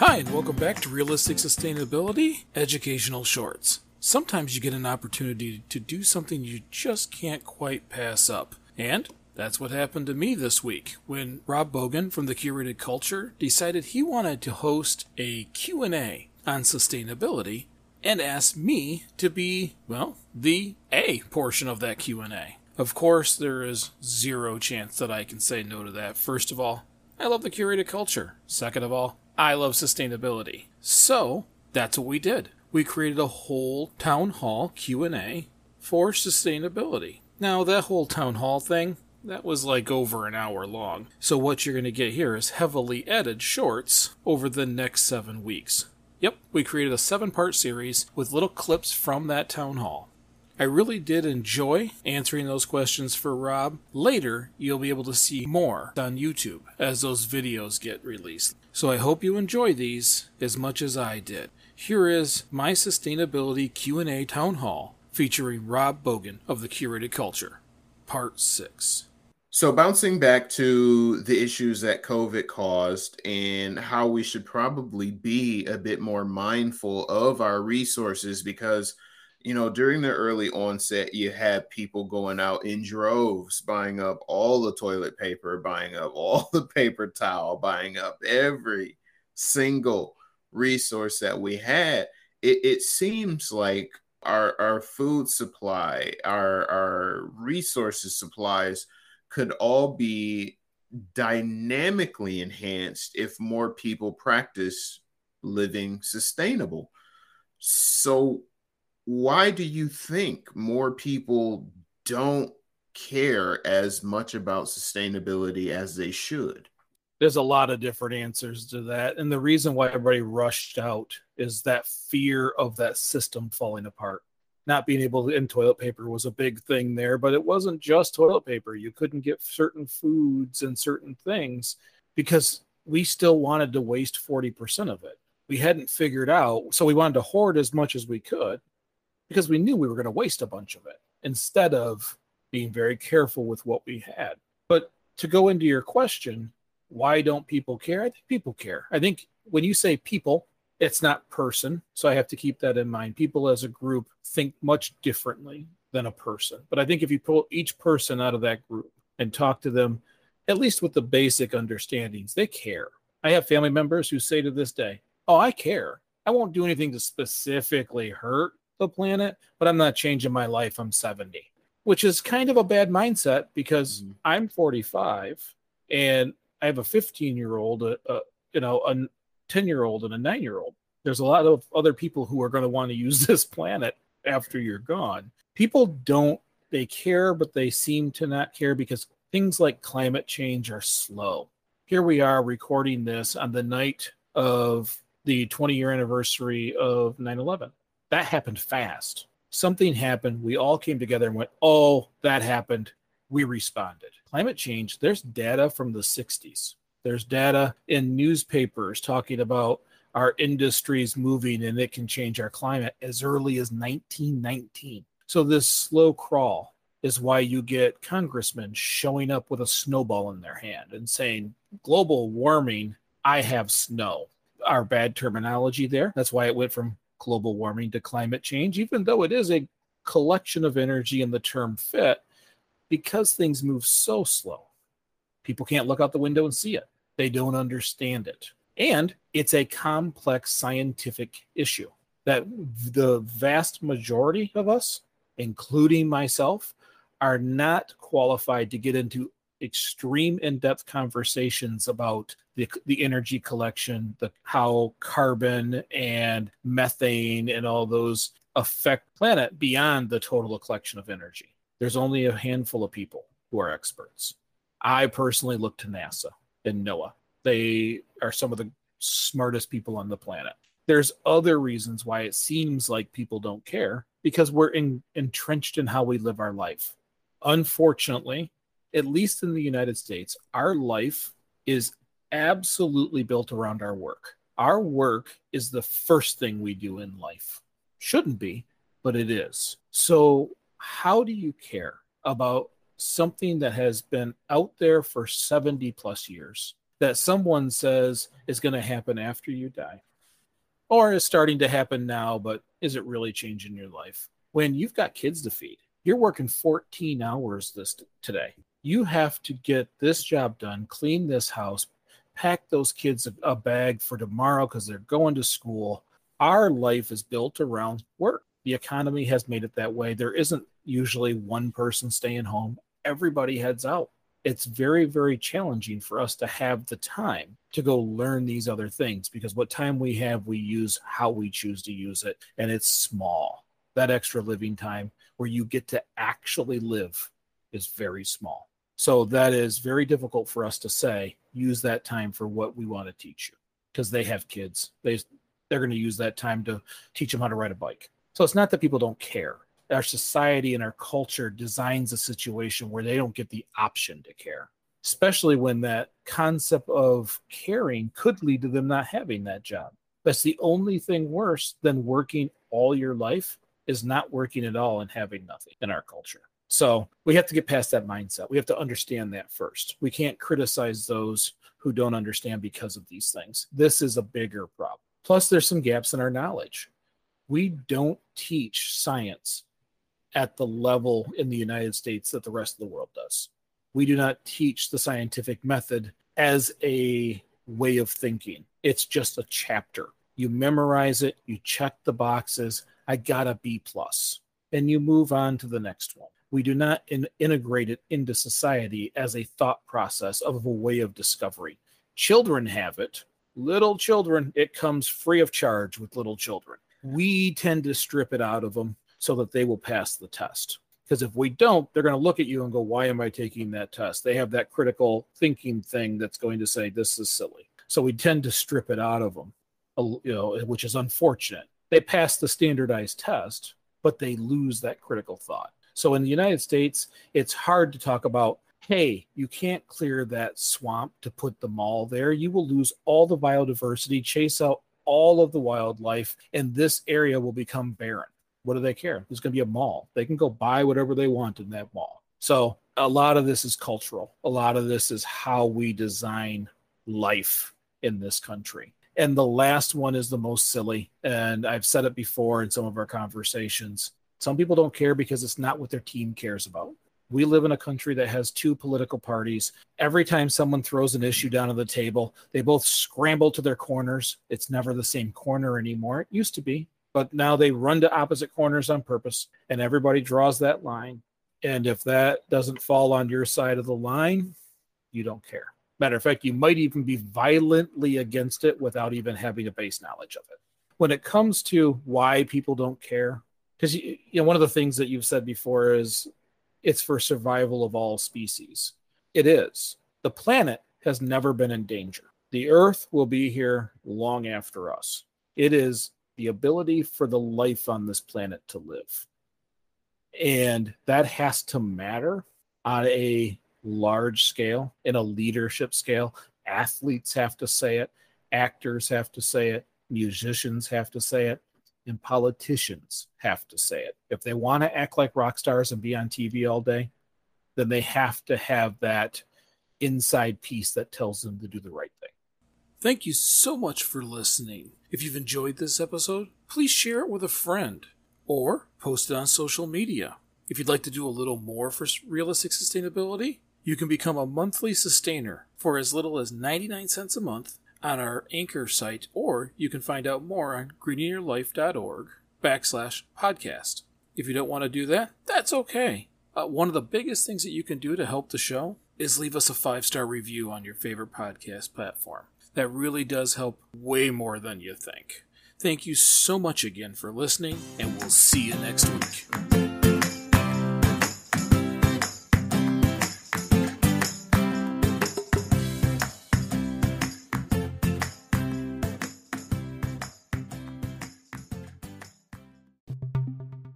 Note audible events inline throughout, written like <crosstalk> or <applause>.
Hi, and welcome back to Realistic Sustainability Educational Shorts. Sometimes you get an opportunity to do something you just can't quite pass up. And that's what happened to me this week when Rob Bogan from the Curated Culture decided he wanted to host a Q&A on sustainability and asked me to be, well, the A portion of that Q&A. Of course, there is zero chance that I can say no to that. First of all, I love the curated culture. Second of all, I love sustainability. So, that's what we did. We created a whole town hall Q&A for sustainability. Now, that whole town hall thing, that was like over an hour long. So what you're going to get here is heavily edited shorts over the next 7 weeks. Yep, we created a 7-part series with little clips from that town hall. I really did enjoy answering those questions for Rob. Later, you'll be able to see more on YouTube as those videos get released. So I hope you enjoy these as much as I did. Here is my sustainability Q&A town hall featuring Rob Bogan of the Curated Culture, part 6. So, bouncing back to the issues that COVID caused and how we should probably be a bit more mindful of our resources because you know, during the early onset, you had people going out in droves, buying up all the toilet paper, buying up all <laughs> the paper towel, buying up every single resource that we had. It, it seems like our our food supply, our our resources supplies could all be dynamically enhanced if more people practice living sustainable. So why do you think more people don't care as much about sustainability as they should? There's a lot of different answers to that. And the reason why everybody rushed out is that fear of that system falling apart. Not being able to, in toilet paper was a big thing there, but it wasn't just toilet paper. You couldn't get certain foods and certain things because we still wanted to waste 40% of it. We hadn't figured out. So we wanted to hoard as much as we could because we knew we were going to waste a bunch of it instead of being very careful with what we had. But to go into your question, why don't people care? I think people care. I think when you say people, it's not person. So I have to keep that in mind. People as a group think much differently than a person. But I think if you pull each person out of that group and talk to them, at least with the basic understandings, they care. I have family members who say to this day, Oh, I care. I won't do anything to specifically hurt the planet, but I'm not changing my life. I'm 70, which is kind of a bad mindset because mm-hmm. I'm 45 and I have a 15 year old, a, a, you know, a 10 year old and a nine year old. There's a lot of other people who are going to want to use <laughs> this planet after you're gone. People don't, they care, but they seem to not care because things like climate change are slow. Here we are recording this on the night of the 20 year anniversary of 9 11 that happened fast. Something happened. We all came together and went, oh, that happened. We responded. Climate change, there's data from the 60s. There's data in newspapers talking about our industries moving and it can change our climate as early as 1919. So, this slow crawl is why you get congressmen showing up with a snowball in their hand and saying, Global warming, I have snow. Our bad terminology there. That's why it went from global warming to climate change, even though it is a collection of energy in the term fit, because things move so slow. People can't look out the window and see it, they don't understand it. And it's a complex scientific issue that the vast majority of us, including myself, are not qualified to get into extreme in-depth conversations about the, the energy collection, the how carbon and methane and all those affect planet beyond the total collection of energy. There's only a handful of people who are experts. I personally look to NASA and NOAA. They are some of the smartest people on the planet. There's other reasons why it seems like people don't care because we're in, entrenched in how we live our life. Unfortunately, at least in the United States, our life is absolutely built around our work. Our work is the first thing we do in life. Shouldn't be, but it is. So, how do you care about something that has been out there for 70 plus years that someone says is going to happen after you die or is starting to happen now, but is it really changing your life? When you've got kids to feed, you're working 14 hours this today. You have to get this job done, clean this house, pack those kids a, a bag for tomorrow because they're going to school. Our life is built around work. The economy has made it that way. There isn't usually one person staying home, everybody heads out. It's very, very challenging for us to have the time to go learn these other things because what time we have, we use how we choose to use it. And it's small. That extra living time where you get to actually live is very small. So that is very difficult for us to say, use that time for what we want to teach you because they have kids. They, they're going to use that time to teach them how to ride a bike. So it's not that people don't care. Our society and our culture designs a situation where they don't get the option to care, especially when that concept of caring could lead to them not having that job. That's the only thing worse than working all your life is not working at all and having nothing in our culture. So we have to get past that mindset. We have to understand that first. We can't criticize those who don't understand because of these things. This is a bigger problem. Plus, there's some gaps in our knowledge. We don't teach science at the level in the United States that the rest of the world does. We do not teach the scientific method as a way of thinking, it's just a chapter. You memorize it, you check the boxes. I got a B plus, and you move on to the next one. We do not in, integrate it into society as a thought process of a way of discovery. Children have it. Little children, it comes free of charge with little children. We tend to strip it out of them so that they will pass the test. Because if we don't, they're going to look at you and go, Why am I taking that test? They have that critical thinking thing that's going to say, This is silly. So we tend to strip it out of them, you know, which is unfortunate. They pass the standardized test, but they lose that critical thought. So in the United States, it's hard to talk about, hey, you can't clear that swamp to put the mall there. You will lose all the biodiversity, chase out all of the wildlife, and this area will become barren. What do they care? There's going to be a mall. They can go buy whatever they want in that mall. So a lot of this is cultural. A lot of this is how we design life in this country. And the last one is the most silly. And I've said it before in some of our conversations. Some people don't care because it's not what their team cares about. We live in a country that has two political parties. Every time someone throws an issue down on the table, they both scramble to their corners. It's never the same corner anymore. It used to be, but now they run to opposite corners on purpose, and everybody draws that line. And if that doesn't fall on your side of the line, you don't care. Matter of fact, you might even be violently against it without even having a base knowledge of it. When it comes to why people don't care, because you, know one of the things that you've said before is it's for survival of all species. It is. The planet has never been in danger. The earth will be here long after us. It is the ability for the life on this planet to live. And that has to matter on a large scale in a leadership scale. Athletes have to say it. Actors have to say it. Musicians have to say it and politicians have to say it. If they want to act like rock stars and be on TV all day, then they have to have that inside piece that tells them to do the right thing. Thank you so much for listening. If you've enjoyed this episode, please share it with a friend or post it on social media. If you'd like to do a little more for realistic sustainability, you can become a monthly sustainer for as little as 99 cents a month on our Anchor site, or you can find out more on greeningyourlife.org backslash podcast. If you don't want to do that, that's okay. Uh, one of the biggest things that you can do to help the show is leave us a five star review on your favorite podcast platform. That really does help way more than you think. Thank you so much again for listening, and we'll see you next week.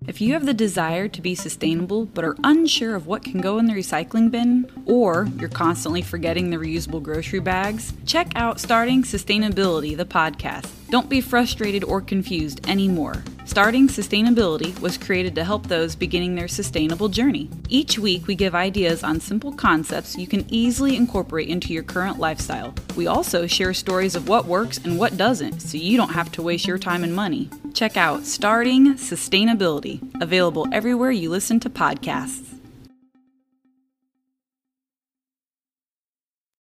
If you have the desire to be sustainable but are unsure of what can go in the recycling bin, or you're constantly forgetting the reusable grocery bags, check out Starting Sustainability, the podcast. Don't be frustrated or confused anymore. Starting Sustainability was created to help those beginning their sustainable journey. Each week, we give ideas on simple concepts you can easily incorporate into your current lifestyle. We also share stories of what works and what doesn't, so you don't have to waste your time and money. Check out Starting Sustainability, available everywhere you listen to podcasts.